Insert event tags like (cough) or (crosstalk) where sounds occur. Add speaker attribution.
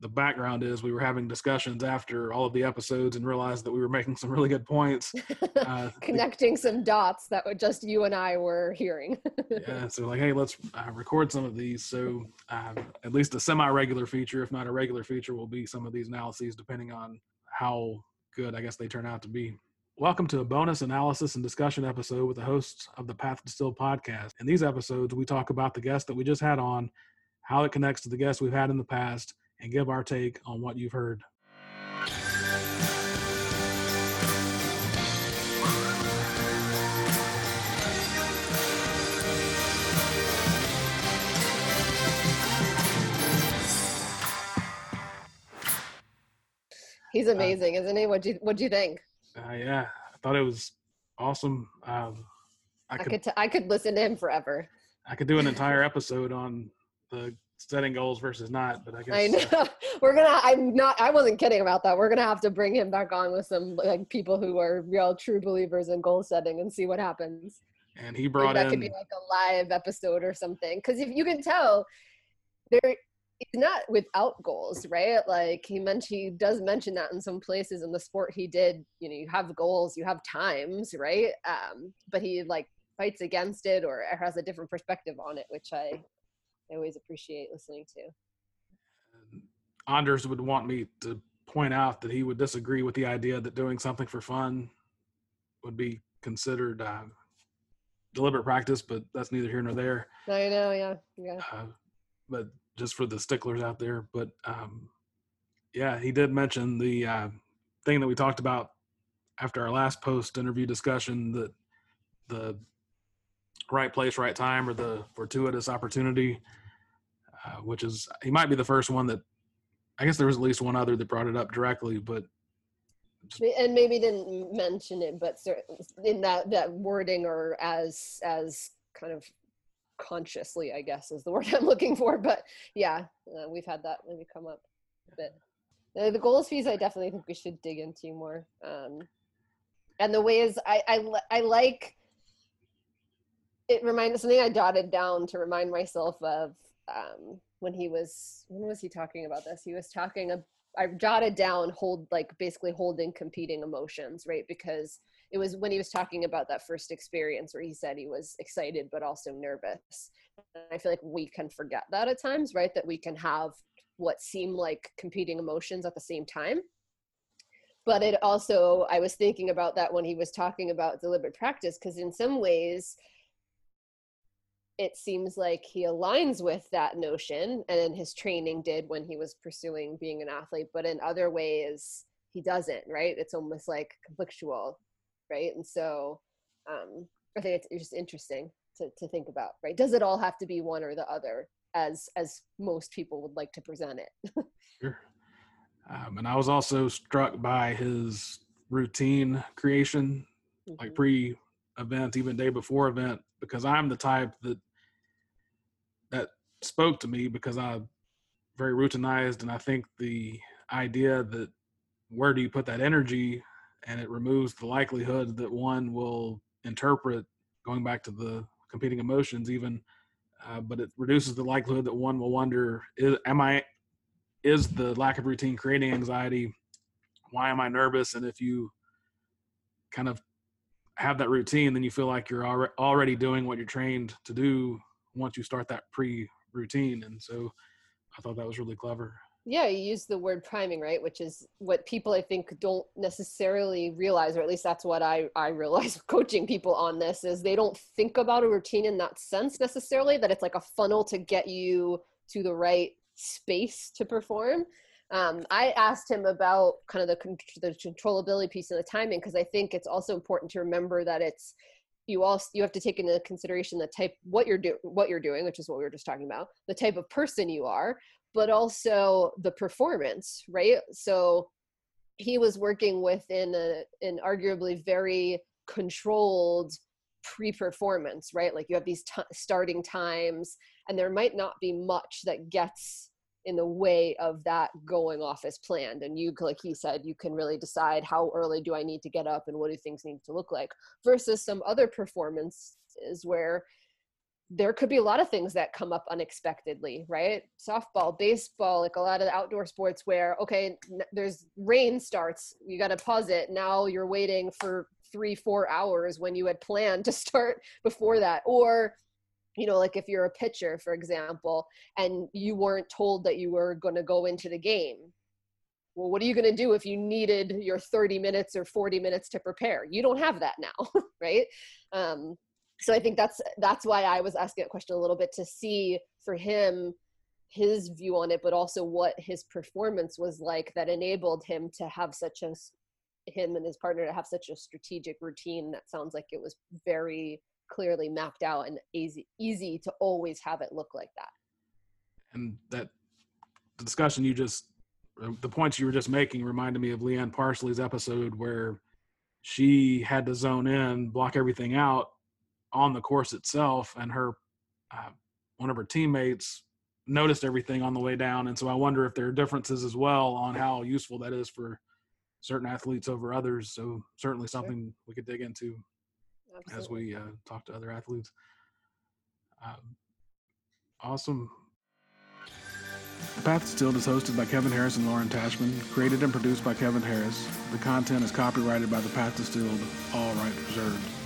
Speaker 1: the background is we were having discussions after all of the episodes and realized that we were making some really good points. (laughs)
Speaker 2: Uh, Connecting some dots that just you and I were hearing. (laughs)
Speaker 1: yeah, so like, hey, let's uh, record some of these. So uh, at least a semi-regular feature, if not a regular feature, will be some of these analyses, depending on how good I guess they turn out to be. Welcome to a bonus analysis and discussion episode with the hosts of the Path Distilled podcast. In these episodes, we talk about the guest that we just had on, how it connects to the guests we've had in the past, and give our take on what you've heard.
Speaker 2: He's uh, amazing, uh, isn't he? What do you What do you think?
Speaker 1: Uh, yeah, I thought it was awesome. Um,
Speaker 2: I, I could, could t- I could listen to him forever.
Speaker 1: I could do an entire (laughs) episode on the setting goals versus not, but I guess
Speaker 2: I know uh, (laughs) we're gonna. I'm not. I wasn't kidding about that. We're gonna have to bring him back on with some like people who are real true believers in goal setting and see what happens.
Speaker 1: And he brought that
Speaker 2: in, could be like a live episode or something. Because if you can tell, there he's not without goals, right? Like he mentioned, he does mention that in some places in the sport he did. You know, you have goals, you have times, right? Um, but he like fights against it or has a different perspective on it, which I, I always appreciate listening to.
Speaker 1: Anders would want me to point out that he would disagree with the idea that doing something for fun would be considered uh, deliberate practice, but that's neither here nor there.
Speaker 2: I know, yeah, yeah. Uh,
Speaker 1: but just for the sticklers out there. But um, yeah, he did mention the uh, thing that we talked about after our last post interview discussion that the right place, right time, or the fortuitous opportunity, uh, which is he might be the first one that I guess there was at least one other that brought it up directly, but
Speaker 2: and maybe didn't mention it, but in that that wording or as as kind of consciously i guess is the (laughs) word i'm looking for but yeah uh, we've had that maybe come up a bit. Uh, the goals fees i definitely think we should dig into more um, and the ways I, I i like it reminds something i jotted down to remind myself of um, when he was when was he talking about this? He was talking i jotted down hold like basically holding competing emotions right? Because it was when he was talking about that first experience where he said he was excited but also nervous. And i feel like we can forget that at times right? That we can have what seem like competing emotions at the same time. But it also i was thinking about that when he was talking about deliberate practice because in some ways it seems like he aligns with that notion and in his training did when he was pursuing being an athlete but in other ways he doesn't right? It's almost like conflictual right? And so um, i think it's, just interesting to, to think about right? Does it all have to be one or the other as as most people would like to present it? (laughs)
Speaker 1: Sure. Um, and i was also struck by his routine creation mm-hmm. like pre event even day before event because i'm the type that that spoke to me because i'm very routinized and i think the idea that where do you put that energy? And it removes the likelihood that one will interpret going back to the competing emotions even uh, but it reduces the likelihood that one will wonder is, am i is the lack of routine creating anxiety? Why am i nervous? And if you kind of have that routine then you feel like you're already doing what you're trained to do once you start that pre routine and so i thought that was really clever.
Speaker 2: Yeah you use the word priming right which is what people i think don't necessarily realize or at least that's what i i realize (laughs) coaching people on this is they don't think about a routine in that sense necessarily that it's like a funnel to get you to the right space to perform. Um, i asked him about kind of the, the controllability piece and the timing because i think it's also important to remember that it's you also you have to take into consideration the type what you're doing what you're doing which is what we were just talking about the type of person you are but also the performance, right? So he was working within a, uh, an arguably very controlled pre-performance, right? Like you have these t- starting times, and there might not be much that gets in the way of that going off as planned. And you, like he said, you can really decide how early do I need to get up and what do things need to look like. Versus some other performances where there could be a lot of things that come up unexpectedly, right? Softball, baseball, like a lot of outdoor sports where, okay, there's rain starts, you got to pause it. Now you're waiting for three, four hours when you had planned to start (laughs) before that. Or, you know, like if you're a pitcher, for example, and you weren't told that you were going to go into the game. Well, what are you going to do if you needed your 30 minutes or 40 minutes to prepare? You don't have that now, (laughs) right? Um, so i think that's that's why i was asking that question a little bit to see for him his view on it but also what his performance was like that enabled him to have such a him and his partner to have such a strategic routine that sounds like it was very clearly mapped out and easy easy to always have it look like that
Speaker 1: and that the discussion you just the points you were just making reminded me of Lea Ann Parsley's episode where she had to zone in block everything out on the course itself, and her uh, one of her teammates noticed everything on the way down, and so I wonder if there are differences as well on how useful that is for certain athletes over others. So certainly something sure. we could dig into Absolutely. as we uh, talk to other athletes. Um, awesome. The Path Distilled is hosted by Kevin Harris and Lauren Tashman, created and produced by Kevin Harris. The content is copyrighted by The Path Distilled, all rights reserved.